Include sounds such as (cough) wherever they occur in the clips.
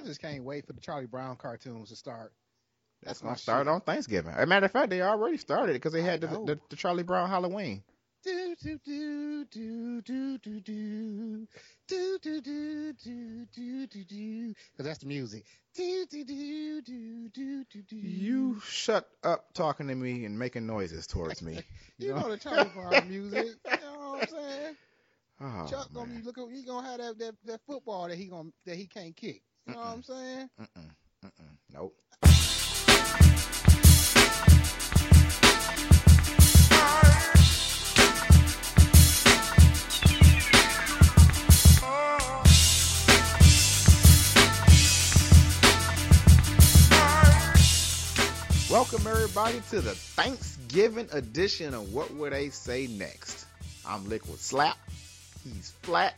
I just can't wait for the Charlie Brown cartoons to start. That's my gonna start on Thanksgiving. As a matter of fact, they already started because they had the, the, the Charlie Brown Halloween. Do do do do do do do do do do do do do do. Cause that's the music. Do do do do do do do. You shut up talking to me and making noises towards me. you know the Charlie Brown music. You know what I'm saying? Oh, Chuck gonna man. be looking. He gonna have that, that that football that he gonna that he can't kick. You know what I'm saying? Mm-mm, mm-mm, nope. Welcome everybody to the Thanksgiving edition of What Would They Say Next. I'm Liquid Slap. He's flat,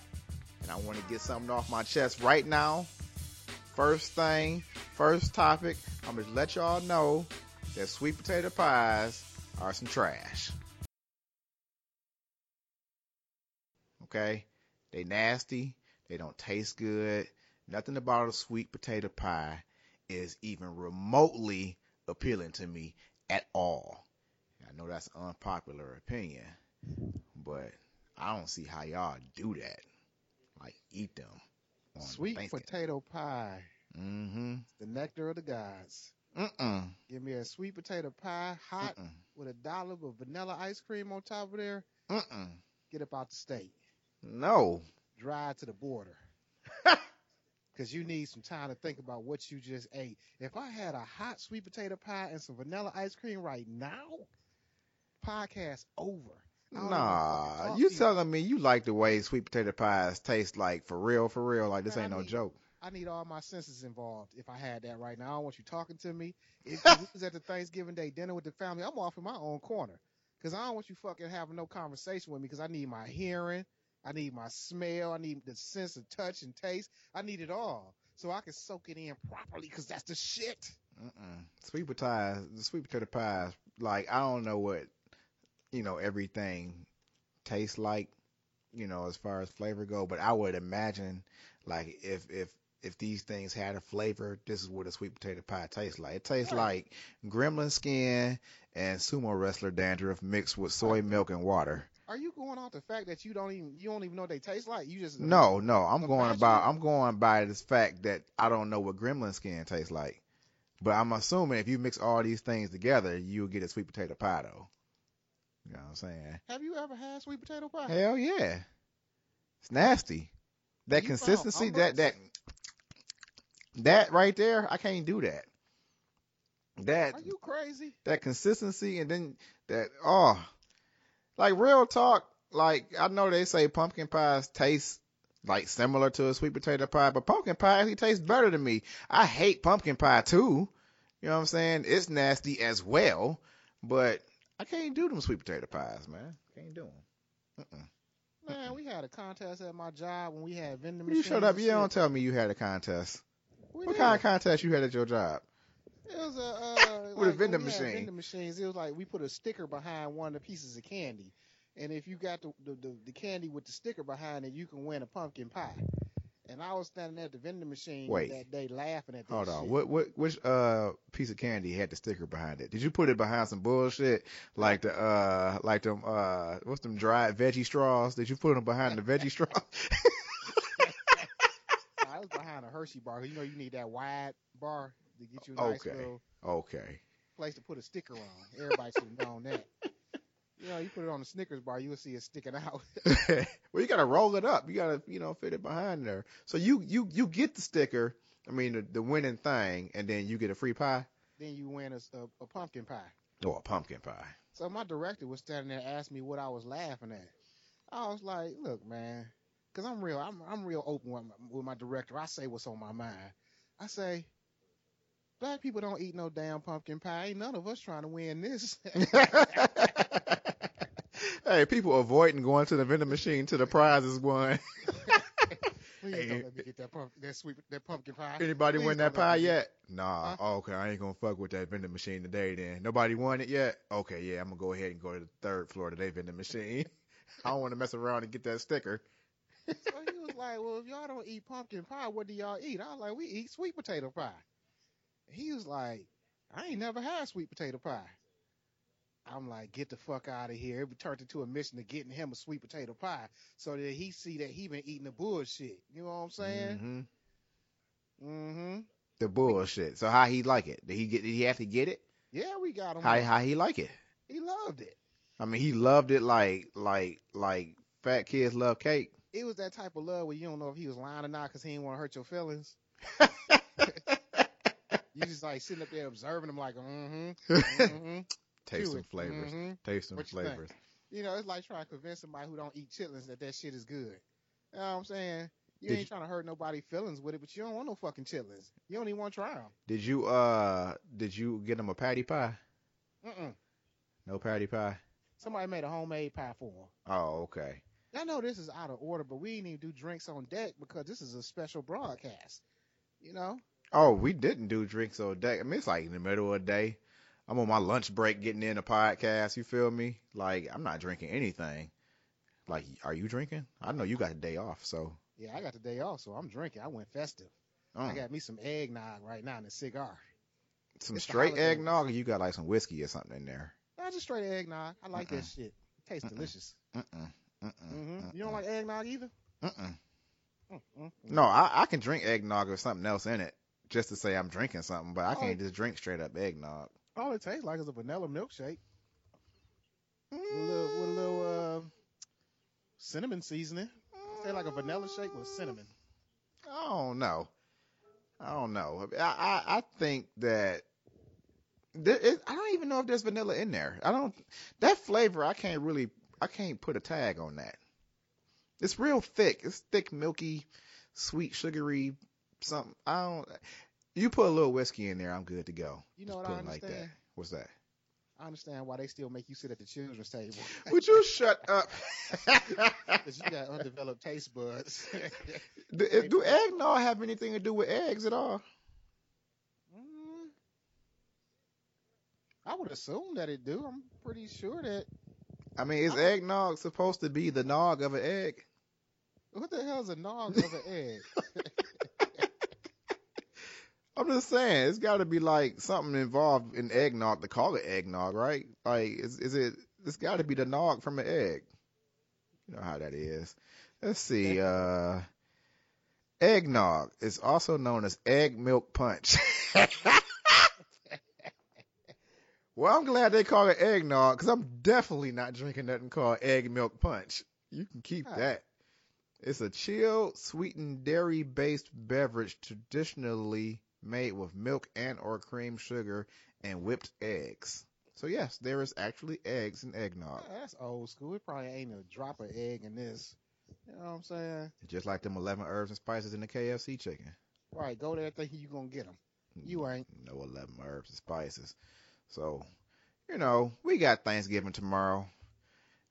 and I want to get something off my chest right now. First thing, first topic, I'm gonna let y'all know that sweet potato pies are some trash. Okay? They nasty, they don't taste good. Nothing about a sweet potato pie is even remotely appealing to me at all. I know that's an unpopular opinion, but I don't see how y'all do that. Like eat them. Sweet Thanksgiving. potato pie, Mm-hmm. the nectar of the gods. Mm-mm. Give me a sweet potato pie, hot Mm-mm. with a dollop of vanilla ice cream on top of there. Mm-mm. Get up out the state. No. Drive to the border. (laughs) Cause you need some time to think about what you just ate. If I had a hot sweet potato pie and some vanilla ice cream right now, podcast over. I don't even fucking Nah. You telling me you like the way sweet potato pies taste like for real, for real? Like this Man, ain't I no need- joke. I need all my senses involved if I had that right now. I don't want you talking to me. If (laughs) we was at the Thanksgiving Day dinner with the family, I'm off in my own corner. Because I don't want you fucking having no conversation with me because I need my hearing. I need my smell. I need the sense of touch and taste. I need it all. So I can soak it in properly because that's the shit. Mm-mm. Sweet potato, the sweet potato pies. Like I don't know what you know everything tastes like, you know, as far as flavor go. But I would imagine, like if if if these things had a flavor, this is what a sweet potato pie tastes like. It tastes Right. like gremlin skin and sumo wrestler dandruff mixed with soy milk and water. Are you going off the fact that you don't even you don't even know what they taste like? You just No, no, I'm going Imagine- about I'm going by this fact that I don't know what gremlin skin tastes like. But I'm assuming if you mix all these things together, you'll get a sweet potato pie though. You know what I'm saying? Have you ever had sweet potato pie? Hell yeah. It's nasty. That You consistency, that that that right there, I can't do that. That Are you crazy? that consistency and then that oh like real talk like i know they say pumpkin pies taste like similar to a sweet potato pie but pumpkin pie actually tastes better to me i hate pumpkin pie too you know what i'm saying it's nasty as well but i can't do them sweet potato pies man can't do them Mm-mm. Man, we had a contest at my job when we had vending you showed up you don't tell me you had a contest We what did. kind of contest you had at your job It was a uh, (laughs) With a like when vending machine. Vending machines. It was like we put a sticker behind one of the pieces of candy, and if you got the the, the, the candy with the sticker behind it, you can win a pumpkin pie. And I was standing at the vending machine Wait. that day laughing at that Hold shit. on. What what which uh piece of candy had the sticker behind it? Did you put it behind some bullshit like the uh like them uh what's them dried veggie straws? Did you put them behind the veggie straw? (laughs) (laughs) I was behind a Hershey bar. You know you need that wide bar to get you a nice Okay. little okay. place to put a sticker on. Everybody should have known that. You know, you put it on the Snickers bar, you'll see it sticking out. (laughs) (laughs) well, you gotta roll it up. You gotta you know fit it behind there. So you you you get the sticker. I mean the, the winning thing, and then you get a free pie then you win a, a, a pumpkin pie. Oh, a pumpkin pie. So my director was standing there, asked me what I was laughing at. I was like, "Look, man, because I'm real. I'm I'm real open with my, with my director. I say what's on my mind. I say, black people don't eat no damn pumpkin pie. Ain't none of us trying to win this. (laughs) hey, people avoiding going to the vending machine to the prizes won. (laughs) Please Hey, don't let me get that pump, that sweet that pumpkin pie. Anybody Please win that pie yet? Nah. Huh? Oh, okay, I ain't gonna fuck with that vending machine today. Then nobody won it yet. Okay, yeah, I'm gonna go ahead and go to the third floor today vending machine. (laughs) I don't want to mess around and get that sticker. So he was like, well, if y'all don't eat pumpkin pie, what do y'all eat? I was like, we eat sweet potato pie. He was like, I ain't never had sweet potato pie. I'm like, get the fuck out of here. It turned into a mission to getting him a sweet potato pie so that he see that he been eating the bullshit. You know what I'm saying? Mm-hmm. Mm-hmm. The bullshit. So how he like it? Did he get? Did he have to get it? Yeah, we got him. How how he like it? He loved it. I mean, he loved it like like like fat kids love cake. It was that type of love where you don't know if he was lying or not because he didn't want to hurt your feelings. (laughs) You just like sitting up there observing him like, mm-hmm, (laughs) mm-hmm. Taste some flavors. Mhm. Taste some What you flavors. You know, it's like trying to convince somebody who don't eat chitlins that that shit is good. You know what I'm saying? You Did ain't you- trying to hurt nobody's feelings with it, but you don't want no fucking chitlins. You don't even want to try them. Did you uh did you get him a patty pie? Mm-mm. No patty pie. Somebody made a homemade pie for him. Oh, okay. I know this is out of order, but we didn't even do drinks on deck because this is a special broadcast. You know? Oh, we didn't do drinks on deck. I mean, it's like in the middle of the day. I'm on my lunch break getting in a podcast. You feel me? Like I'm not drinking anything. Like, are you drinking? I know you got a day off, so. Yeah, I got the day off, so I'm drinking. I went festive. I Mm. got me some eggnog right now and a cigar. some it's straight eggnog, or you got like some whiskey or something in there. Not just straight eggnog. I like that shit. Tastes Mm-mm. delicious. Mm-mm. Mm-mm. hmm You don't like eggnog either? No, I, I can drink eggnog with something else in it, just to say I'm drinking something, but I Oh. can't just drink straight up eggnog. All it tastes like is a vanilla milkshake with a little, with a little uh, cinnamon seasoning. Tastes like a vanilla shake with cinnamon. I don't know. I don't know. I I, I think that there is, I don't even know if there's vanilla in there. I don't that flavor. I can't really. I can't put a tag on that. It's real thick. It's thick, milky, sweet, sugary. Something. I don't. You put a little whiskey in there, I'm good to go. You know Just what I it like that. understand? What's that? I understand why they still make you sit at the children's table. (laughs) Would you shut up? (laughs) Because you got undeveloped taste buds. (laughs) do, do eggnog have anything to do with eggs at all? Mm, I would assume that it do. I'm pretty sure that. I mean, is I- eggnog supposed to be the nog of an egg? What the hell is a nog of an egg? I'm just saying, it's got to be like something involved in eggnog to call it eggnog, right? Like, is is it? It's got to be the nog from an egg. You know how that is. Let's see. Uh, eggnog is also known as egg milk punch. (laughs) well, I'm glad they call it eggnog because I'm definitely not drinking nothing called egg milk punch. You can keep that. It's a chilled, sweetened, dairy-based beverage traditionally made with milk and or cream sugar and whipped eggs. So yes, there is actually eggs in eggnog, that's old school. It probably ain't a drop of egg in this. You know what I'm saying? just like them 11 herbs and spices in the KFC chicken. Right, go there thinking you gonna get them. You ain't. No 11 herbs and spices. So, you know, we got Thanksgiving tomorrow.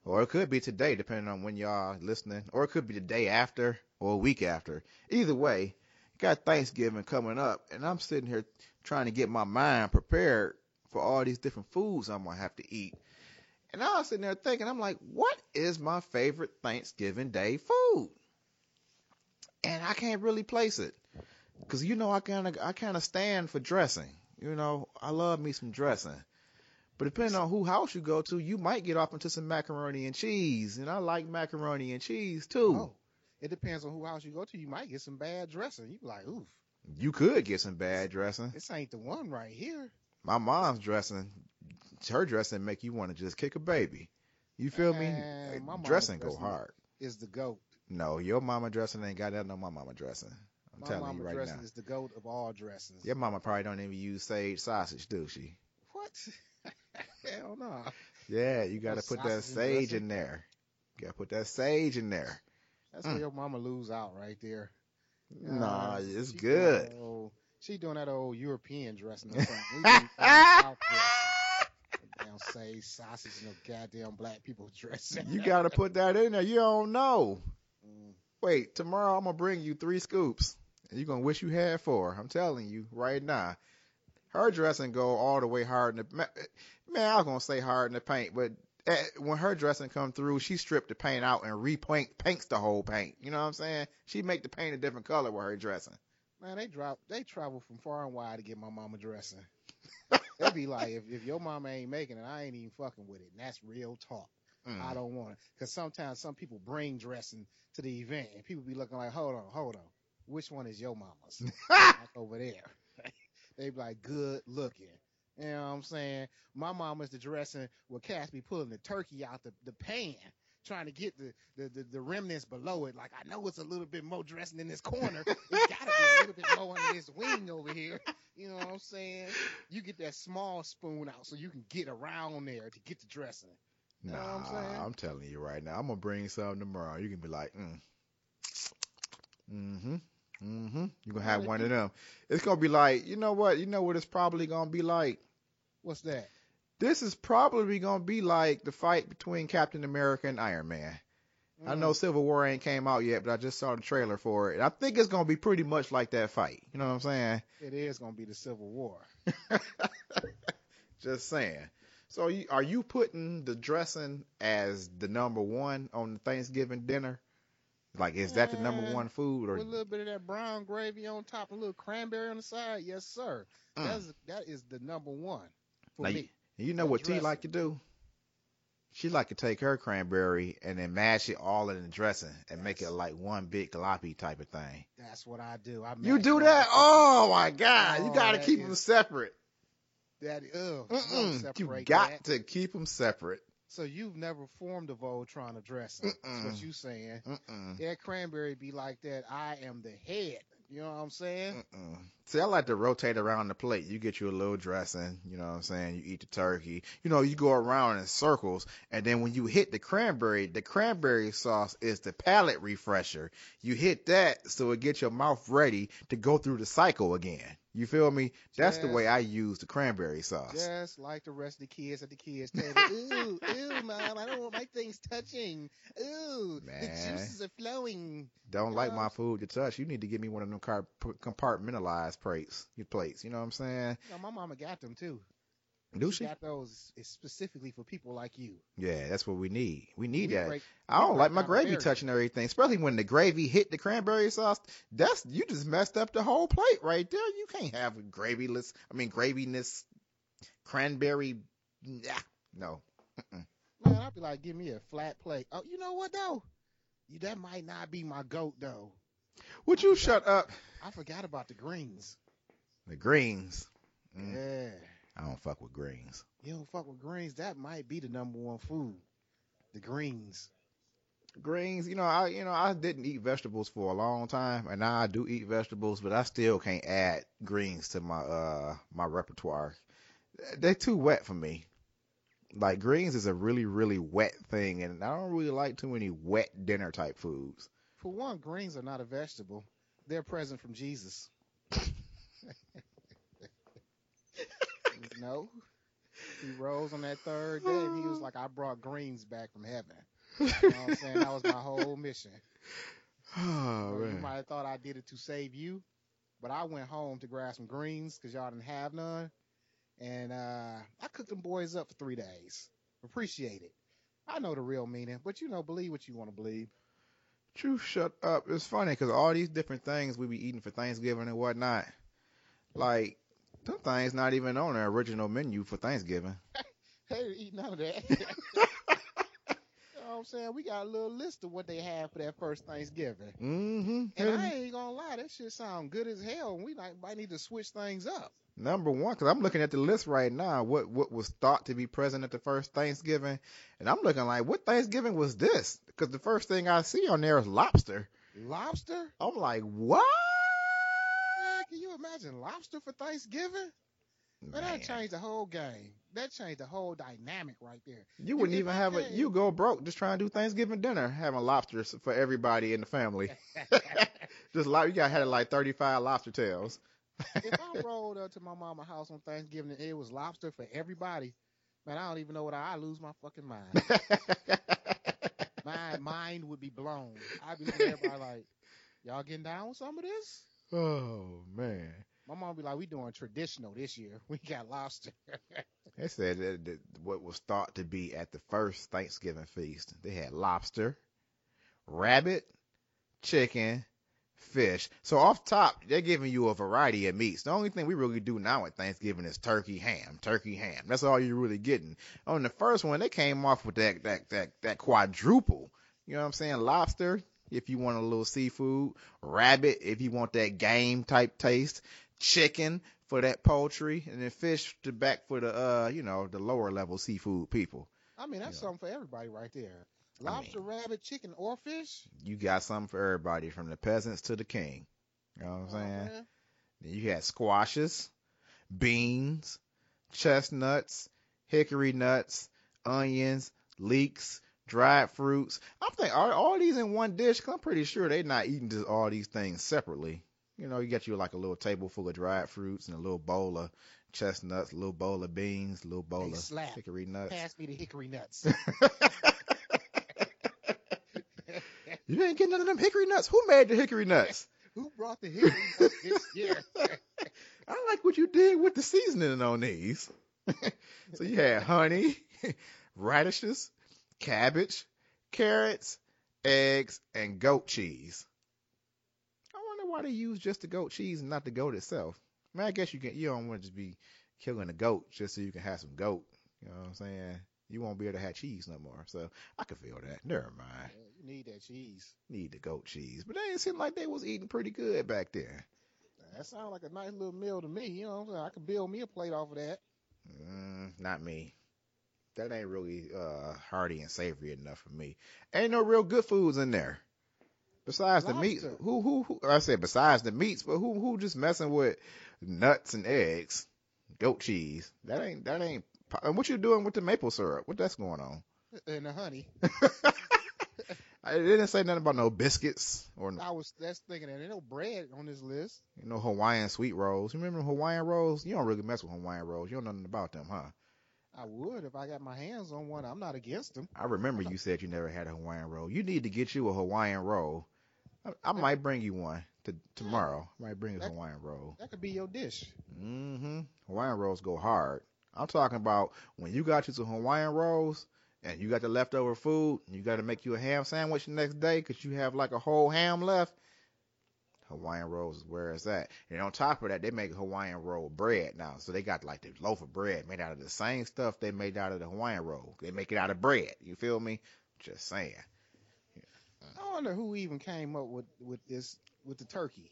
Or it could be today, depending on when y'all listening. Or it could be the day after or a week after. Either way, got Thanksgiving coming up, and I'm sitting here trying to get my mind prepared for all these different foods I'm gonna have to eat. And I was sitting there thinking, I'm like, what is my favorite Thanksgiving Day food? And I can't really place it, cause you know I kind of I kind of stand for dressing. You know, I love me some dressing. But depending on who house you go to, you might get off into some macaroni and cheese, and I like macaroni and cheese too. Oh, it depends on who house you go to. You might get some bad dressing. You be like, oof, You could get some bad dressing. this ain't the one right here. My mom's dressing, her dressing make you want to just kick a baby. You feel me? Mama's dressing go hard. Is the goat. No, your mama dressing ain't got that on my mama dressing. I'm My telling mama you right dressing now. is the goat of all dressings. Your mama probably don't even use sage sausage, do she? What? (laughs) Hell no. Yeah, you got to put that sage dressing? in there. You got to put that sage in there. That's Mm. where your mama lose out right there. Nah, Uh, it's doing good. that old- She doing that old European dressing or something. We doing (laughs) South dressing. Damn say sausage and no goddamn black people (laughs) dressing. You got to put that in there. You don't know. Mm. Wait, tomorrow I'm gonna bring you three scoops, and you're gonna wish you had four. I'm telling you right now. Her dressing go all the way hard in the man. I was gonna say hard in the paint, but eh, when her dressing come through, she stripped the paint out and repaint paints the whole paint. You know what I'm saying? She make the paint a different color with her dressing. Man, they drop they travel from far and wide to get my mama dressing. (laughs) They'd be like, if, if your mama ain't making it, I ain't even fucking with it. And that's real talk. Mm. I don't want it. Cause sometimes some people bring dressing to the event and people be looking like, hold on, hold on. Which one is your mama's? (laughs) Over there. (laughs) they be like, good looking. You know what I'm saying? My mama's the dressing where Cass be pulling the turkey out the, the pan, trying to get the, the, the, the remnants below it. Like, I know it's a little bit more dressing in this corner. It's gotta be a little bit more under this wing over here. You know what I'm saying? You get that small spoon out so you can get around there to get the dressing. You know Nah, what I'm saying? I'm telling you right now, I'm gonna bring something tomorrow. You can be like, mm. Mm-hmm. Mm-hmm. You're gonna have one of them. It's gonna be like, you know what? You know what it's probably gonna be like? What's that? This is probably gonna be like the fight between Captain America and Iron Man. I know Mm. Civil War ain't came out yet, but I just saw the trailer for it. I think it's gonna be pretty much like that fight. You know what I'm saying? It is gonna be the Civil War. (laughs) Just saying. So, you, are you putting the dressing as the number one on the Thanksgiving dinner? Like, is that the number Uh, one food, or With a little bit of that brown gravy on top, a little cranberry on the side. Yes, sir. Mm. That's that is the number one for Now, me. you know what T like to do? She like to take her cranberry and then mash it all in the dressing and make it like one big gloppy type of thing. That's what I do. I You do that? Oh my God! you Oh, gotta keep is- them separate. That ugh. You got that. to keep them separate. So you've never formed a Voltron dressing. That's what you saying. Mm-mm. That cranberry be like that. I am the head. You know what I'm saying? Mm-mm. See, I like to rotate around the plate. You get you a little dressing, you know what I'm saying? You eat the turkey. You know, you go around in circles, and then when you hit the cranberry, the cranberry sauce is the palate refresher. You hit that so it gets your mouth ready to go through the cycle again. You feel me? That's the way I use the cranberry sauce. Just like the rest of the kids at the kids table. ooh, (laughs) ooh, mom, I don't want my things touching. Ooh, the juices are flowing. Don't like my food to touch. You need to give me one of them car- compartmentalized plates. Your plates. You know what I'm saying? Know, my mama got them too. Do she got those it's specifically for people like you. Yeah, that's what we need. We need We that. break- I don't like my gravy barriers. touching everything, especially when the gravy hit the cranberry sauce. That's you just messed up the whole plate right there. You can't have a gravyless. I mean, graviness, cranberry. Nah, no. Man, I'd be like, give me a flat plate. Oh, you know what though? You, that might not be my goat though. Would you shut up? I forgot about the greens. The greens. Mm, Yeah. I don't fuck with greens. You don't fuck with greens. That might be the number one food. The greens. Greens, you know, I you know I didn't eat vegetables for a long time, and now I do eat vegetables, but I still can't add greens to my uh my repertoire. They're too wet for me. Like greens is a really really wet thing, and I don't really like too many wet dinner type foods. For one, greens are not a vegetable. They're a present from Jesus. (laughs) no. He rose on that third day and he was like, I brought greens back from heaven. You know what I'm saying? That was my whole mission. (sighs) Oh So you might have thought I did it to save you, but I went home to grab some greens because y'all didn't have none. And uh, I cooked them boys up for three days. Appreciate it. I know the real meaning, but you know, believe what you want to believe. you shut up. It's funny because all these different things we be eating for Thanksgiving and whatnot, like some things not even on the original menu for Thanksgiving. They didn't eat none of that. (laughs) you know what I'm saying? We got a little list of what they have for that first Thanksgiving. Mm-hmm. And I ain't gonna lie, that shit sound good as hell. And we might, might need to switch things up. Number one, because I'm looking at the list right now, what what was thought to be present at the first Thanksgiving, and I'm looking like, what Thanksgiving was this? Because the first thing I see on there is lobster. Lobster? I'm like, what? Man, can you imagine lobster for Thanksgiving? Man, Man, that changed the whole game. That changed the whole dynamic right there. you wouldn't even have a you go broke just trying to do Thanksgiving dinner having lobsters for everybody in the family. (laughs) just like you got had like 35 lobster tails. if I (laughs) rolled up to my mama's house on Thanksgiving and it was lobster for everybody, man, I don't even know what I, I lose my fucking mind. (laughs) my mind would be blown. I'd be looking at everybody like, y'all getting down with some of this? Oh man. My mom be like, we doing traditional this year. (laughs) We got lobster. (laughs) They said that, that what was thought to be at the first Thanksgiving feast, they had lobster, rabbit, chicken, fish. So off top, they're giving you a variety of meats. The only thing we really do now at Thanksgiving is turkey ham, turkey ham. That's all you're really getting. On the first one, they came off with that that that that quadruple. You know what I'm saying? Lobster, if you want a little seafood, rabbit, if you want that game type taste, chicken for that poultry, and then fish to back for the uh, you know, the lower level seafood people. I mean, that's Yeah. something for everybody right there. I Lobster, mean- rabbit, chicken, or fish. You got something for everybody from the peasants to the king. You know what I'm Oh, saying? Then you had squashes, beans, chestnuts, hickory nuts, onions, leeks, dried fruits. I'm thinking, are all these in one dish? 'Cause I'm pretty sure they're not eating just all these things separately. You know, you got you like a little table full of dried fruits and a little bowl of chestnuts, a little bowl of beans, a little bowl They of slap. hickory nuts. Pass me the hickory nuts. (laughs) You ain't getting none of them hickory nuts. Who made the hickory nuts? (laughs) Who brought the hickory nuts this year? (laughs) I like what you did with the seasoning on these. so you had honey, radishes, cabbage, carrots, eggs, and goat cheese. I wonder why they use just the goat cheese and not the goat itself. I mean, I guess you can. You don't want to just be killing the goat just so you can have some goat. You know what I'm saying? You won't be able to have cheese no more. So I can feel that. Never mind. Yeah, you need that cheese. Need the goat cheese, but they didn't seem like they was eating pretty good back there. That sounds like a nice little meal to me. You know what I'm saying? I could build me a plate off of that. Mm, not me. That ain't really uh hearty and savory enough for me. Ain't no real good foods in there. Besides the meats, who, who who I said besides the meats, but who who just messing with nuts and eggs, goat cheese? That ain't that ain't. And what you doing with the maple syrup? What that's going on? And the honey. (laughs) (laughs) I didn't say nothing about no biscuits or no, I was that's thinking that ain't no bread on this list. you know Hawaiian sweet rolls. You remember Hawaiian rolls? You don't really mess with Hawaiian rolls. You don't know nothing about them, huh? I would if I got my hands on one. I'm not against them. I remember you said you never had a Hawaiian roll. You need to get you a Hawaiian roll. I, I might bring you one to tomorrow. I might bring you a That- Hawaiian roll. That could be your dish. Mm-hmm. Hawaiian rolls go hard. I'm talking about when you got you some Hawaiian rolls and you got the leftover food and you got to make you a ham sandwich the next day because you have like a whole ham left. Hawaiian rolls is where it's at. And on top of that, they make Hawaiian roll bread now. So they got like the loaf of bread made out of the same stuff they made out of the Hawaiian roll. They make it out of bread. You feel me? Just saying. I wonder who even came up with with this with the turkey.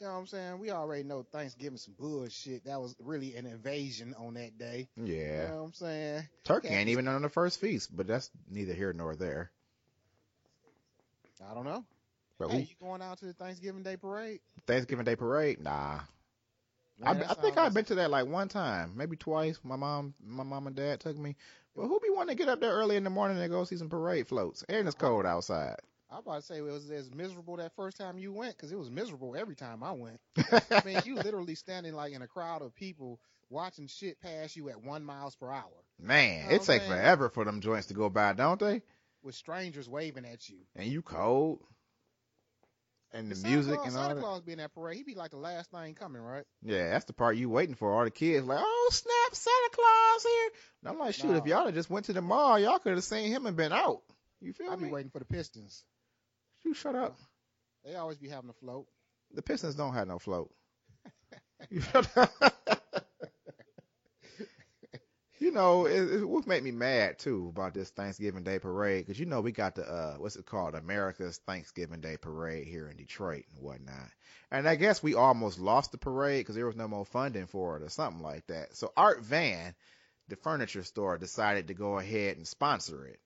You know what I'm saying? We already know Thanksgiving some bullshit. That was really an invasion on that day. Yeah. You know what I'm saying? Turkey Yeah, ain't even on the first feast, but that's neither here nor there. I don't know. But Hey, who, you going out to the Thanksgiving Day parade? Thanksgiving Day parade? Nah. I, Man, that I think I've been to that like one time, maybe twice. My mom, my mom and dad took me. But who be wanting to get up there early in the morning and go see some parade floats? And it's cold outside. I about to say it was as miserable that first time you went because it was miserable every time I went. (laughs) I mean, you literally standing like in a crowd of people watching shit pass you at one miles per hour Man, Oh, it takes forever for them joints to go by, don't they? with strangers waving at you. And you cold. And the music Claus, and all Santa that. Claus be in that parade. he'd be like the last thing coming, right? Yeah, that's the part you waiting for. All the kids like, oh snap, Santa Claus here. And I'm like, shoot, if y'all had just went to the mall, y'all could have seen him and been out. You feel I be me? waiting for the Pistons. You shut up. They always be having a float. The Pistons don't have no float. (laughs) (laughs) You know, it, it would make me mad too about this Thanksgiving Day parade because you know we got the uh, what's it called, America's Thanksgiving Day parade here in Detroit and whatnot. And I guess we almost lost the parade because there was no more funding for it or something like that. So Art Van, the furniture store, decided to go ahead and sponsor it.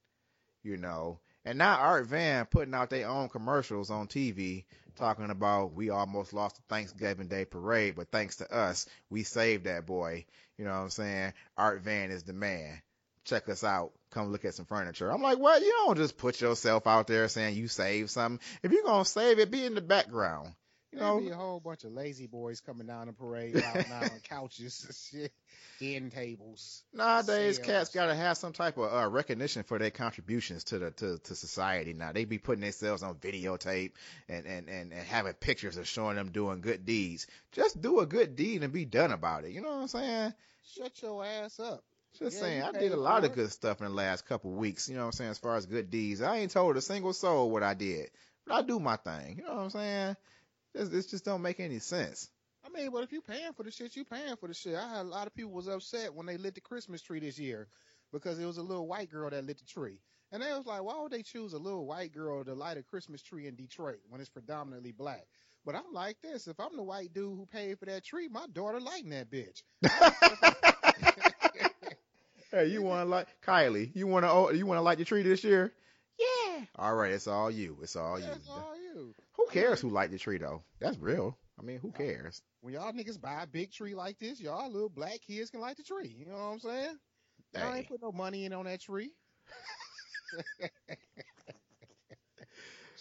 You know, and now Art Van putting out their own commercials on TV talking about we almost lost the Thanksgiving Day parade, but thanks to us, we saved that boy. You know what I'm saying? Art Van is the man. Check us out. Come look at some furniture. I'm like, what? You don't just put yourself out there saying you saved something. If you're gonna save it, be in the background. You know, be a whole bunch of La-Z-Boys coming down the parade, out on couches and shit, end tables. Nowadays, Sales. cats gotta have some type of uh, recognition for their contributions to the to, to society. Now they be putting themselves on videotape and, and and and having pictures of showing them doing good deeds. Just do a good deed and be done about it. You know what I'm saying? Shut your ass up. Just Yeah, saying, I did a lot of good stuff in the last couple weeks. You know what I'm saying? As far as good deeds, I ain't told a single soul what I did, but I do my thing. You know what I'm saying? This, this just don't make any sense. I mean, but if you paying for the shit, you paying for the shit. I had a lot of people was upset when they lit the Christmas tree this year because it was a little white girl that lit the tree. And they was like, why would they choose a little white girl to light a Christmas tree in Detroit when it's predominantly black? But I'm like this, if I'm the white dude who paid for that tree, my daughter lighting that bitch. (laughs) Hey, you want to like Kylie? You want to oh, you want to light your tree this year? Yeah. All right, it's all you. It's all you. That's all you. Who cares who light the tree though? That's real. I mean, who cares? When y'all niggas buy a big tree like this, y'all little black kids can light the tree. You know what I'm saying? Y'all ain't put no money in on that tree. (laughs)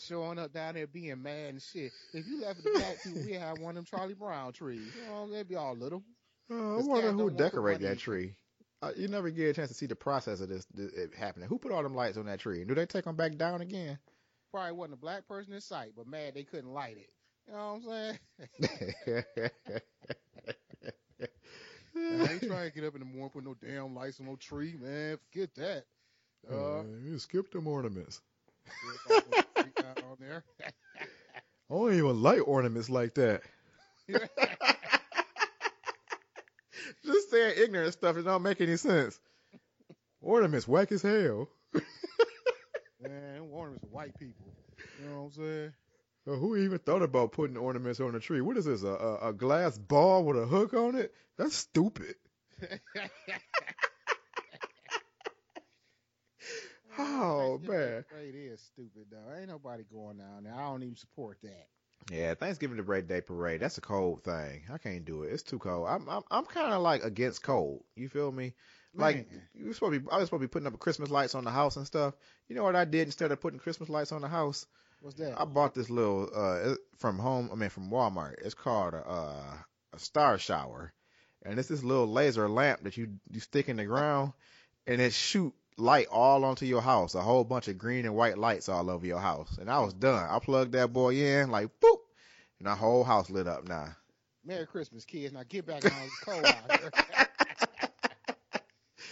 Showing up down there being mad and shit. If you left the to black we have one of them Charlie Brown trees. You know, they'd be all little. Oh, I wonder who decorated that tree. Uh, you never get a chance to see the process of this, this it happening. Who put all them lights on that tree? And do they take them back down again? Probably wasn't a black person in sight, but mad they couldn't light it. You know what I'm saying? (laughs) I ain't trying to get up in the morning put no damn lights on no tree, man. Forget that. Uh, you skipped them ornaments. there's all those tree down there. (laughs) I don't even like ornaments like that. (laughs) Just saying ignorant stuff that don't make any sense. Ornaments whack as hell. (laughs) Man, ornaments for white people. You know what I'm saying? Who even thought about putting ornaments on a tree? What is this? A, a, a glass ball with a hook on it? That's stupid. (laughs) Oh, man. it is stupid though. Ain't nobody going down there. I don't even support that. Yeah, Thanksgiving Day Day Parade. That's a cold thing. I can't do it. It's too cold. I'm I'm I'm kind of like against cold. You feel me? Like Man. you supposed to be, I was supposed to be putting up Christmas lights on the house and stuff. You know what I did instead of putting Christmas lights on the house? What's that? I bought this little uh from home. I mean from Walmart. It's called a uh, a star shower, and it's this little laser lamp that you you stick in the ground, and it shoot light all onto your house. A whole bunch of green and white lights all over your house. And I was done. I plugged that boy in like boop, and the whole house lit up now. Merry Christmas, kids. Now get back in the house. Cold out here. (laughs)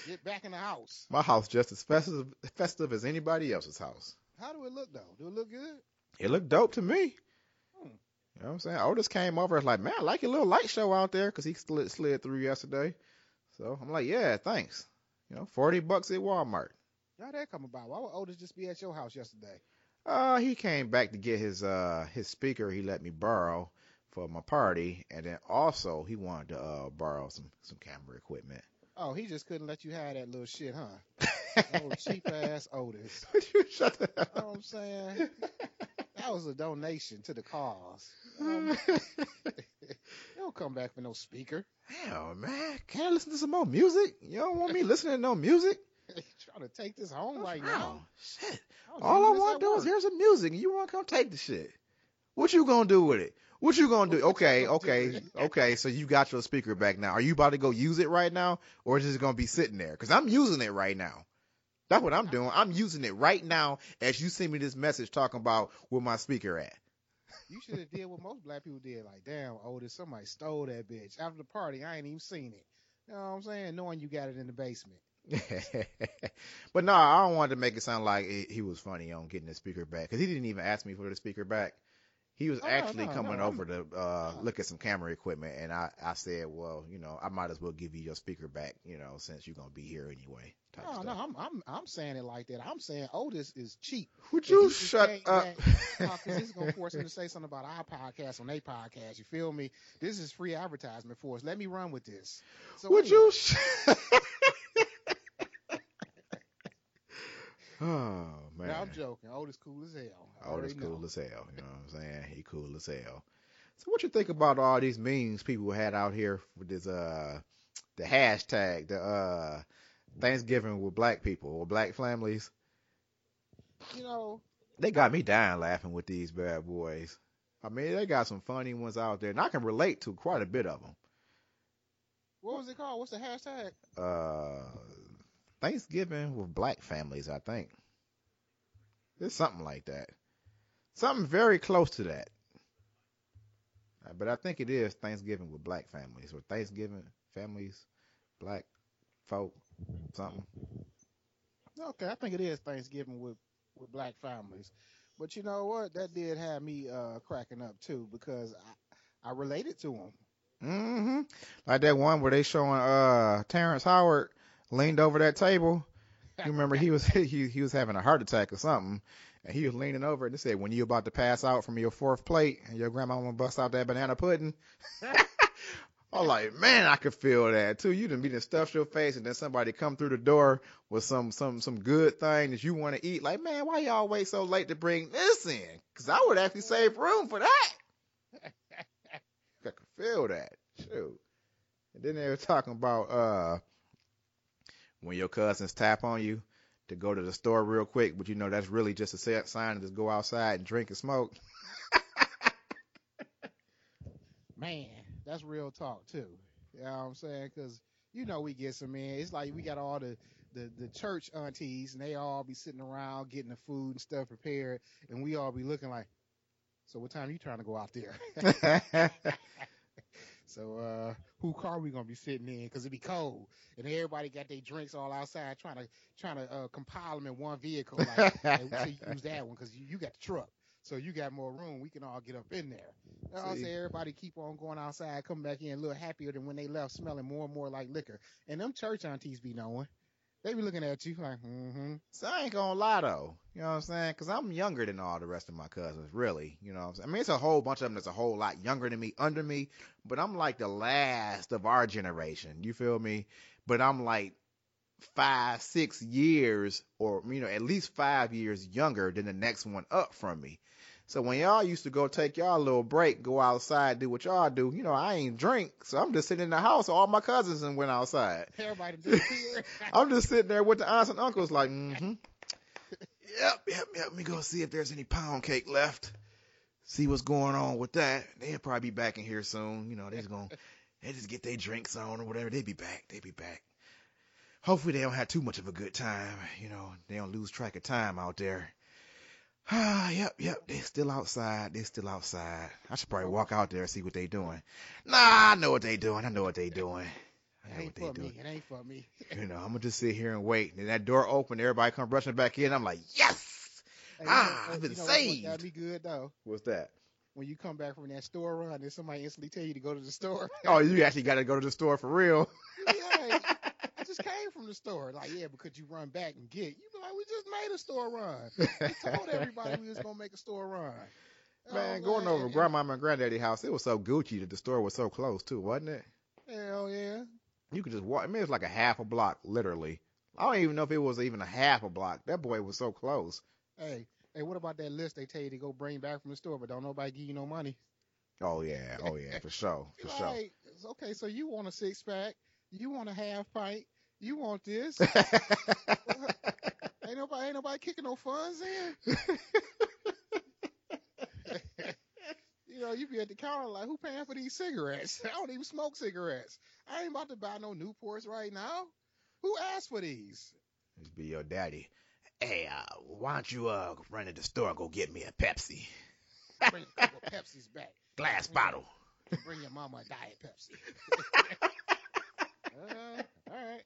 get back in the house. My house just as festive festive as anybody else's house. How do it look though? Do it look good? It looked dope to me. Hmm. You know what I'm saying? Otis came over. It's like, man, I like your little light show out there because he slid, slid through yesterday. So I'm like, yeah, thanks. You know, 40 bucks at Walmart. How that come about? Why would Otis just be at your house yesterday? Uh, he came back to get his uh his speaker he let me borrow for my party, and then also he wanted to uh borrow some some camera equipment. Oh, he just couldn't let you have that little shit, huh? (laughs) Oh, cheap ass Otis. You (laughs) shut the hell up. You know what I'm saying? That was a donation to the cause. Um, you (laughs) don't come back for no speaker. Hell, man, can I listen to some more music? You don't want me (laughs) listening to no music? trying to take this home right now. Shit. was All I want to do is work. hear some music, and you want to come take the shit. What you gonna do with it? What you gonna do? Okay, okay, okay. So you got your speaker back now. Are you about to go use it right now, or is it gonna be sitting there? Because I'm using it right now. That's what I'm doing. I'm using it right now as you send me this message talking about where my speaker at. You should have did what most black people did. Like, damn, Otis, somebody stole that bitch. After the party, I ain't even seen it. You know what I'm saying? Knowing you got it in the basement. (laughs) but no, I don't want to make it sound like he he was funny on getting the speaker back because he didn't even ask me for the speaker back. He was Oh, actually no, coming no, over to uh, look at some camera equipment, and I, I said, well, you know, I might as well give you your speaker back, you know, since you're gonna be here anyway. No, no, I'm, I'm, I'm saying it like that. I'm saying Otis is cheap. Would you shut up? Because this is gonna force him to say something about our podcast on their podcast. You feel me? This is free advertisement for us. Let me run with this. So Would anyway, you? Sh- (laughs) oh man. Now I'm joking. Otis cool as hell. That's cool know. as hell. You know what I'm saying? He cool as hell. So what you think about all these memes people had out here with this uh the hashtag the uh Thanksgiving with black people or black families? You know, They got me dying laughing with these bad boys. I mean, they got some funny ones out there, and I can relate to quite a bit of them. what was it called? What's the hashtag? Uh, Thanksgiving with black families, I think. It's something like that. Something very close to that. Uh, But I think it is Thanksgiving with black families or Thanksgiving families, black folk. something. Okay, I think it is Thanksgiving with with black families, but you know what? That did have me uh cracking up too because I I related to them. hmm Like that one where they showing uh Terrence Howard leaned over that table. You remember he (laughs) was (laughs) he he was having a heart attack or something, and he was leaning over and they said when you about to pass out from your fourth plate and your grandma gonna bust out that banana pudding. (laughs) I'm like, man, I could feel that too. You done be done stuffed your face and then somebody come through the door with some some some good thing that you want to eat. Like, man, why y'all wait so late to bring this in? Cause I would actually save room for that. I could feel that. Shoot. And then they were talking about uh when your cousins tap on you to go to the store real quick, but you know that's really just a sa- sign to just go outside and drink and smoke. (laughs) Man, that's real talk too. You know what I'm saying? Because you know we get some man. It's like we got all the, the the church aunties, and they all be sitting around getting the food and stuff prepared, and we all be looking like, so what time are you trying to go out there? (laughs) (laughs) so uh, who car we gonna be sitting in? Because it be cold, and everybody got their drinks all outside, trying to trying to uh, compile them in one vehicle. Like, hey, (laughs) use that one because you, you got the truck. So you got more room. We can all get up in there. You know what I'm See. saying? Everybody keep on going outside, come back in a little happier than when they left, smelling more and more like liquor. And them church aunties be knowing. They be looking at you like, mm-hmm. So I ain't gonna lie though, you know what I'm saying? Cause I'm younger than all the rest of my cousins, really. You know what I'm saying? I mean, it's a whole bunch of them that's a whole lot younger than me, under me, but I'm like the last of our generation. You feel me? But I'm like five, six years, or you know, at least five years younger than the next one up from me. So when y'all used to go take y'all a little break, go outside, do what y'all do, you know, I ain't drink, so I'm just sitting in the house. All my cousins and went outside. (laughs) Everybody. (laughs) I'm just sitting there with the aunts and uncles, like, mm-hmm. (laughs) Yep, yep, yep. Let me go see if there's any pound cake left. See what's going on with that. They'll probably be back in here soon. You know, they're just gonna they just get their drinks on or whatever. They be back. They be back. Hopefully they don't have too much of a good time. You know, they don't lose track of time out there. Ah, yep, yep. They're still outside. They're still outside. I should probably walk out there and see what they're doing. Nah, I know what they doing. I know what they doing. I It know what ain't they for doing. me. It ain't for me. (laughs) You know, I'm gonna just sit here and wait. And that door open, everybody come rushing back in. I'm like, yes. Hey, Ah, I've been you know what- what saved. That'd be good though. What's that? When you come back from that store run, and somebody instantly tell you to go to the store. Oh, you actually got to go to the store for real. (laughs) yeah, just came from the store. Like, yeah, because you run back and get. You be like, we just made a store run. We told everybody we was gonna make a store run. You know what Man, I'm going saying? over to And- granddaddy house, it was so Gucci that the store was so close too, wasn't it? Hell yeah. You could just walk. I mean, it's like a half a block, literally. I don't even know if it was even a half a block. That boy was so close. Hey, hey, what about that list they tell you to go bring back from the store, but don't nobody give you no money? Oh yeah, oh yeah, for sure, (laughs) for sure. Okay, so you want a six pack, you want a half pint, you want this. (laughs) ain't nobody, ain't nobody kicking no funds in. (laughs) you know, you be at the counter like, who paying for these cigarettes? (laughs) I don't even smoke cigarettes. I ain't about to buy no Newports right now. Who asked for these? Just be your daddy. Hey, uh, why don't you uh run to the store and go get me a Pepsi, Bring a couple of Pepsis back. glass Bring your- bottle. Bring your mama a diet Pepsi. uh, all right.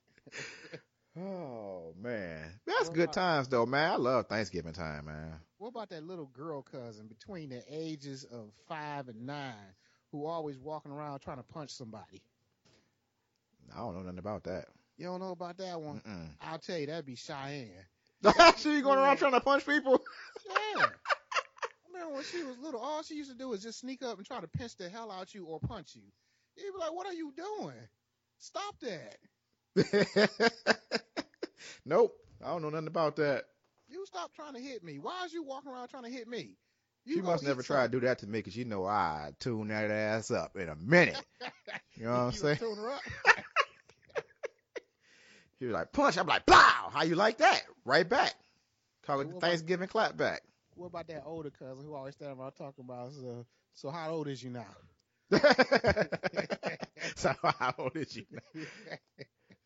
Oh man, that's What good about- times though, man. I love Thanksgiving time, man. What about that little girl cousin between the ages of five and nine who always walking around trying to punch somebody? I don't know nothing about that. You don't know about that one? Mm-mm. I'll tell you, that'd be Cheyenne. (laughs) she going around trying to punch people? Yeah. (laughs) I remember when she was little, all she used to do was just sneak up and try to pinch the hell out of you or punch you. You'd be like, what are you doing? Stop that. (laughs) nope, I don't know nothing about that. You stop trying to hit me. Why is you walking around trying to hit me? You she must never try to do that to me because you know I tune that ass up in a minute. You know what I'm (laughs) saying? tune her up. (laughs) She was like, punch. I'm like, blow. How you like that? Right back. Call it the about- Thanksgiving clap back. What about that older cousin who always stand around talking about, so, so how old is you now? so how old is you?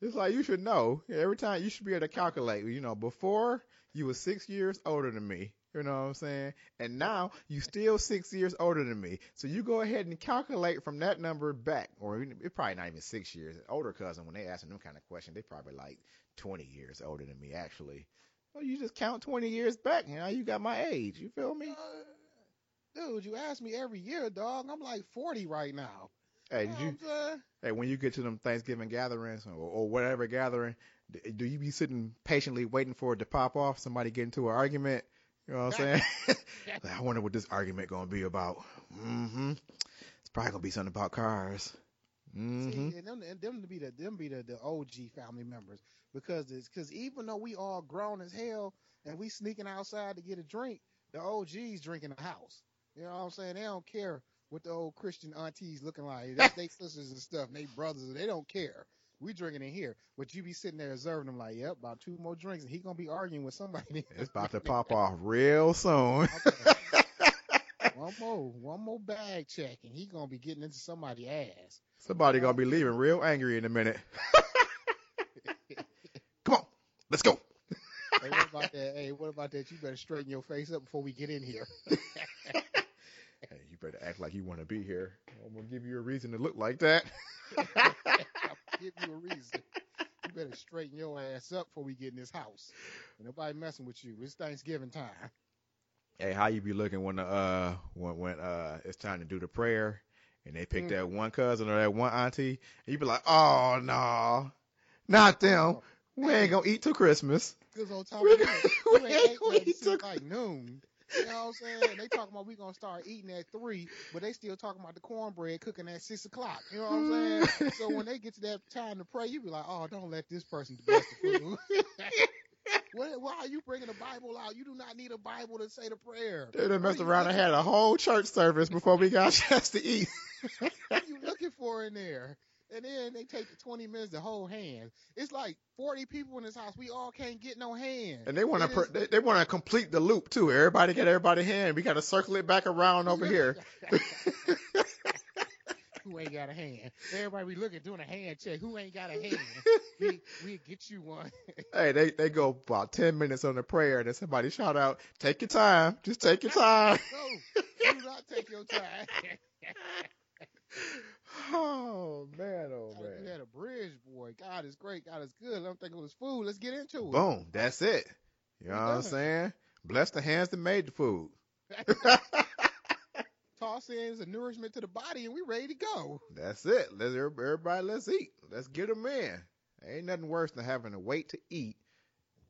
It's like you should know. Every time you should be able to calculate. You know, before you were six years older than me. You know what I'm saying? And now you still six years older than me. So you go ahead and calculate from that number back, or it's probably not even six years. Older cousin, when they asking them kind of question, they probably like 20 years older than me actually. Well, you just count 20 years back, now you got my age. You feel me? Uh, dude, you ask me every year, dog. I'm like 40 right now. Hey, did you? Hey, when you get to them Thanksgiving gatherings or, or whatever gathering, do you be sitting patiently waiting for it to pop off? Somebody get into an argument? You know what I'm saying? (laughs) I wonder what this argument gonna be about. Mm-hmm. It's probably gonna be something about cars. Mm-hmm. See, and them, and them to be the them be the, the OG family members because it's because even though we all grown as hell and we sneaking outside to get a drink, the OGs drinking the house. You know what I'm saying? They don't care what the old Christian aunties looking like. That's they (laughs) sisters and stuff, and they brothers. They don't care. We drinking in here, but you be sitting there observing them like, yep, about two more drinks, and he gonna be arguing with somebody. It's about to (laughs) pop off real soon. (laughs) one more, one more bag check, and he gonna be getting into somebody's ass. Somebody gonna be leaving real angry in a minute. Come on, let's go. hey, what about that? Hey, what about that? You better straighten your face up before we get in here. Better act like you want to be here. I'm gonna give you a reason to look like that. I'll (laughs) give you a reason. You better straighten your ass up before we get in this house. Ain't nobody messing with you. It's Thanksgiving time. Hey, how you be looking when the uh when when uh it's time to do the prayer and they pick mm. that one cousin or that one auntie and you be like, oh no, not them. We ain't gonna eat till Christmas. Cause top of that, we (laughs) ain't gonna eat till like noon. You know what I'm saying? They talking about we gonna start eating at three, but they still talking about the cornbread cooking at six o'clock. You know what I'm saying? so when they get to that time to pray, you be like, oh, don't let this person bless the food. why are you bringing the Bible out? You do not need a Bible to say the prayer. They done messed around and had a whole church service before we got (laughs) a chance to eat. what are you looking for in there? And then they take the 20 minutes to hold hands. It's like 40 people in this house. We all can't get no hands. And they want to per- they, they want to complete the loop too. Everybody get everybody hand. We got to circle it back around over here. (laughs) Who ain't got a hand? Everybody we looking doing a hand check. Who ain't got a hand? (laughs) we we get you one. (laughs) hey, they they go about ten minutes on the prayer, and then somebody shout out, "Take your time, just take your time." no, do not take your time. (laughs) Oh man, oh man. You had a bridge, boy. God is great. God is good. I'm thinking it was food. Let's get into it. Boom. That's it. You know what I'm saying? Bless the hands that made the food. (laughs) Toss in a nourishment to the body, and we ready to go. That's it. Let's everybody. Let's eat. Let's get them in. Ain't nothing worse than having to wait to eat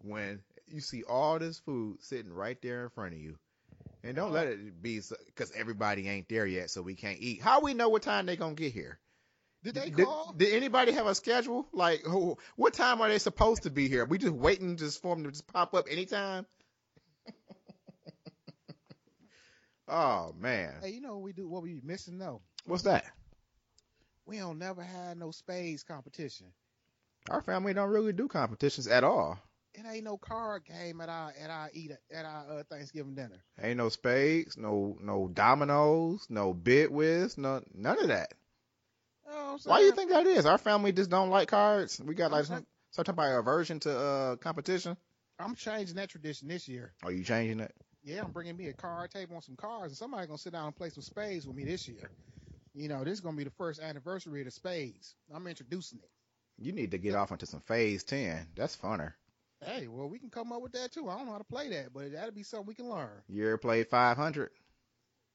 when you see all this food sitting right there in front of you. And don't let it be because everybody ain't there yet, so we can't eat. How we know what time they gonna get here? Did they call? Did, did anybody have a schedule? Like, who, what time are they supposed to be here? We just waiting just for them to just pop up anytime? (laughs) oh man. Hey, you know what we do? What we missing though? What's that? We don't never had no spades competition. Our family don't really do competitions at all it ain't no card game at our at our eat at our uh, Thanksgiving dinner. Ain't no spades, no no dominoes, no bid whist, no none of that. Know Why do you think that is? Our family just don't like cards. We got like some some type of aversion to uh competition. I'm changing that tradition this year. Are you changing it? Yeah, I'm bringing me a card table on some cards, and somebody gonna sit down and play some spades with me this year. You know, this is gonna be the first anniversary of the spades. I'm introducing it. You need to get off into some phase ten. That's funner. Hey, well, we can come up with that too. I don't know how to play that, but that'll be something we can learn. You ever played 500?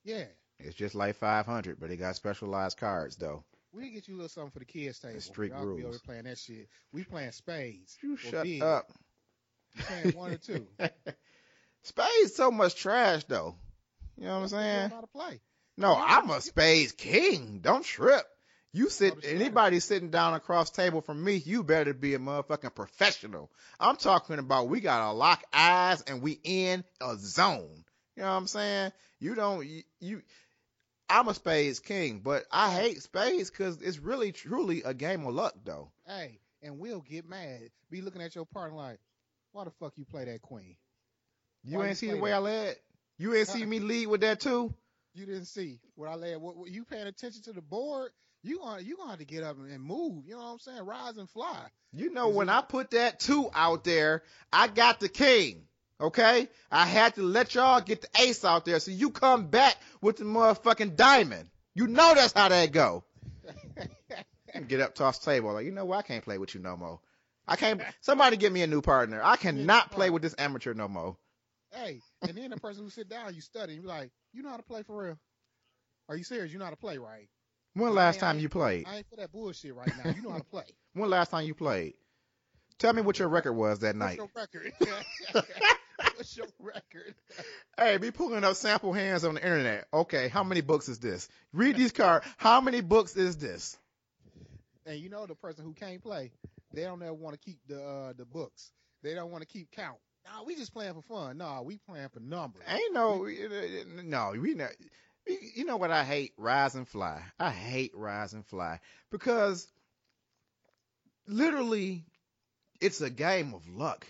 Yeah. It's just like 500, but it got specialized cards though. We can get you a little something for the kids table. Street Y'all rules. Be over playing that shit. We playing spades. You shut big. up. You playing one or two. (laughs) spades so much trash though. You know what I'm saying? How to play. No, I'm a spades king. Don't trip. You sit anybody sitting down across table from me, you better be a motherfucking professional. I'm talking about we gotta lock eyes and we in a zone. You know what I'm saying? You don't you, you I'm a spades king, but I hate spades because it's really truly a game of luck though. Hey, and we'll get mad. Be looking at your partner like, why the fuck you play that queen? You why ain't see the way that? I led? You ain't uh-uh. see me lead with that too? You didn't see what I led. What, what, you paying attention to the board? You gonna you gonna have to get up and move. You know what I'm saying? Rise and fly. You know, when I put that two out there, I got the king. Okay? I had to let y'all get the ace out there so you come back with the motherfucking diamond. You know that's how that go. (laughs) And get up, toss table. Like, you know what? I can't play with you no more. I can't. Somebody get me a new partner. I cannot play with this amateur no more. hey, and then the person who sit down, you study, you be like, you know how to play for real? Are you serious? You know how to play, right? When last time you played? I ain't for that bullshit right now. You know how to play. (laughs) When last time you played? Tell me what your record was that night. What's your record? (laughs) What's your record? Hey, be pulling up sample hands on the internet. Okay, how many books is this? Read these cards. How many books is this? And you know the person who can't play, they don't ever want to keep the uh, the books. They don't want to keep count. Nah, we just playing for fun. Nah, we playing for numbers. Ain't no, no, we not. You know what I hate? Rise and fly. I hate rise and fly because literally it's a game of luck.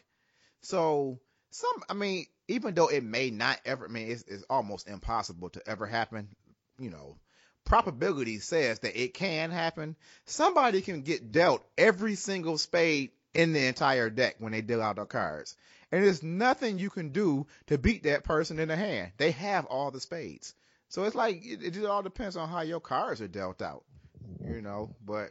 So some, I mean, even though it may not ever, I mean, it's, it's almost impossible to ever happen. You know, probability says that it can happen. Somebody can get dealt every single spade in the entire deck when they deal out their cards. And there's nothing you can do to beat that person in the hand. They have all the spades. So it's like it, it just all depends on how your cards are dealt out, you know. But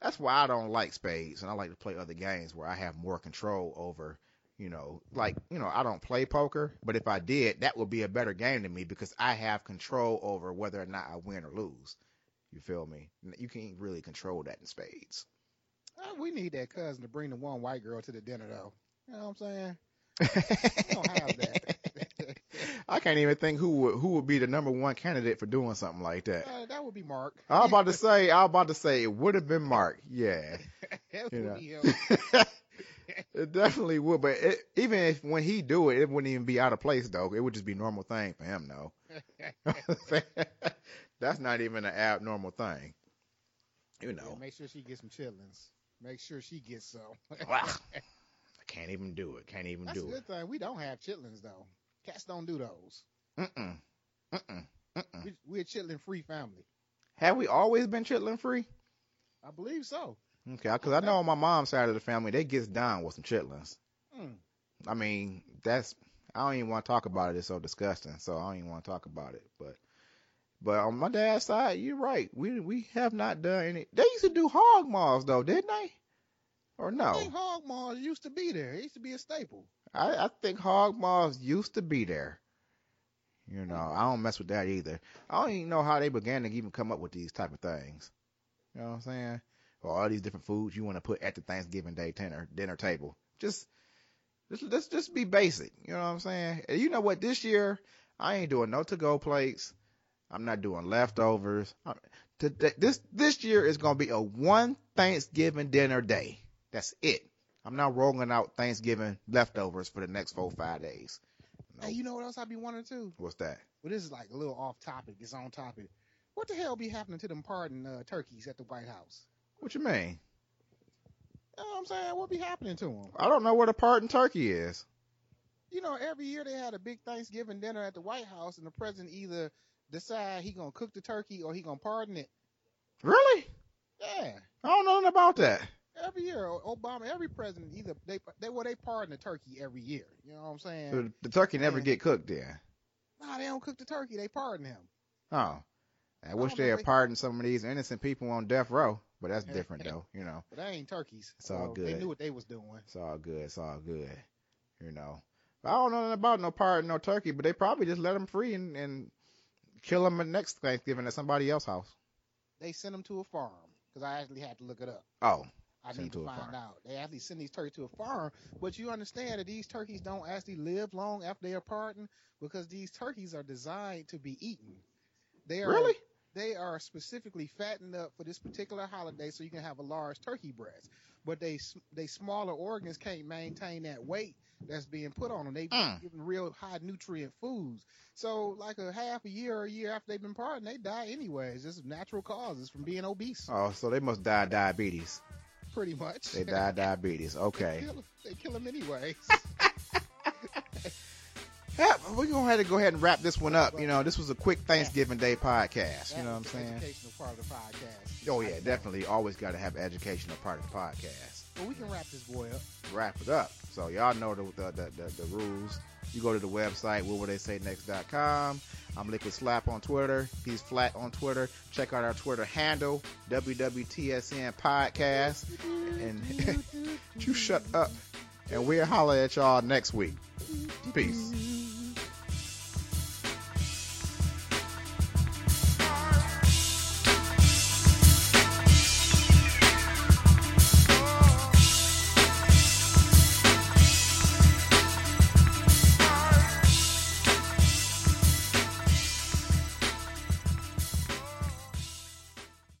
that's why I don't like spades, and I like to play other games where I have more control over, you know, like you know I don't play poker, but if I did, that would be a better game to me because I have control over whether or not I win or lose. You feel me? You can't really control that in spades. Uh, we need that cousin to bring the one white girl to the dinner, though. You know what I'm saying? (laughs) We don't have that. I can't even think who would who would be the number one candidate for doing something like that. Uh, that would be Mark. I was about to say, I was about to say it would have been Mark. Yeah, (laughs) that you would be him. (laughs) it definitely would. But it, even if when he do it, it wouldn't even be out of place though. It would just be normal thing for him though. (laughs) That's not even an abnormal thing. You Yeah, know, make sure she gets some chitlins. Make sure she gets some. Wow. I can't even do it. Can't even That's do it. That's good thing. We don't have chitlins though. Cats don't do those. Mm-mm. Mm-mm. Mm-mm. We, we're a chitlin free family. Have we always been chitlin free? I believe so. Okay, because I know on my mom's side of the family, they gets down with some chitlins. Mm. I mean, that's I don't even want to talk about it. It's so disgusting. So I don't even want to talk about it. But but on my dad's side, you're right. We we have not done any. They used to do hog maws though, didn't they? Or I no? think hog maws used to be there. It used to be a staple. I, I think hog maws used to be there. You know, I don't mess with that either. I don't even know how they began to even come up with these type of things. You know what I'm saying? Or all these different foods you want to put at the Thanksgiving Day dinner dinner table. Just, just let's just be basic. You know what I'm saying? And you know what? This year I ain't doing no to go plates. I'm not doing leftovers. I'm, to, this this year is gonna be a one Thanksgiving dinner day. That's it. I'm not rolling out Thanksgiving leftovers for the next four five days. Hey, you know what else I'd be wanting to? What's that? Well, this is like a little off topic. It's on topic. What the hell be happening to them pardon uh, turkeys at the White House? What you mean? You know what I'm saying? What be happening to them? I don't know what a pardon turkey is. You know, every year they had a big Thanksgiving dinner at the White House, and the president either decide he gonna cook the turkey or he gonna pardon it. Really? Yeah, I don't know nothing about that. Every year Obama, every president either they they well they pardon the turkey every year. You know what I'm saying? So the turkey never Man. get cooked then. Nah, they don't cook the turkey. They pardon him. Oh. I wish don't they had pardoned some of these innocent people on death row, but that's different though, you know. (laughs) But they ain't turkeys. It's all So They knew what they was doing. It's all good. It's all good. You know. I don't know nothing about no pardon, no turkey, but they probably just let them free and, and kill them next Thanksgiving at somebody else's house. They sent them to a farm because I actually had to look it up. Oh. I Send need to find out. They actually send these turkeys to a farm, but you understand that these turkeys don't actually live long after they are pardoned because these turkeys are designed to be eaten. They are Really? they are specifically fattened up for this particular holiday so you can have a large turkey breast. But they they smaller organs can't maintain that weight that's being put on them. They Mm. given real high nutrient foods. So like a half a year or a year after they've been pardoned, they die anyways. It's just natural causes from being obese, Oh, so they must die of diabetes. Pretty much. They die of diabetes. (laughs) Okay. kill, they kill them anyways. (laughs) (laughs) Yeah, we're gonna have to go ahead and wrap this one up. You know, this was a quick Thanksgiving Day podcast. That You know what I'm saying? Educational part of the podcast. Oh yeah, definitely. Always got to have educational part of the podcast. But we can wrap this boy up. Wrap it up. So y'all know the the, the, the, the rules. You go to the website, what would they say next.com. I'm Liquid Slap on Twitter. He's Flat on Twitter. Check out our Twitter handle, WWTSN Podcast. And (laughs) you shut up. And we'll holler at y'all next week. Peace.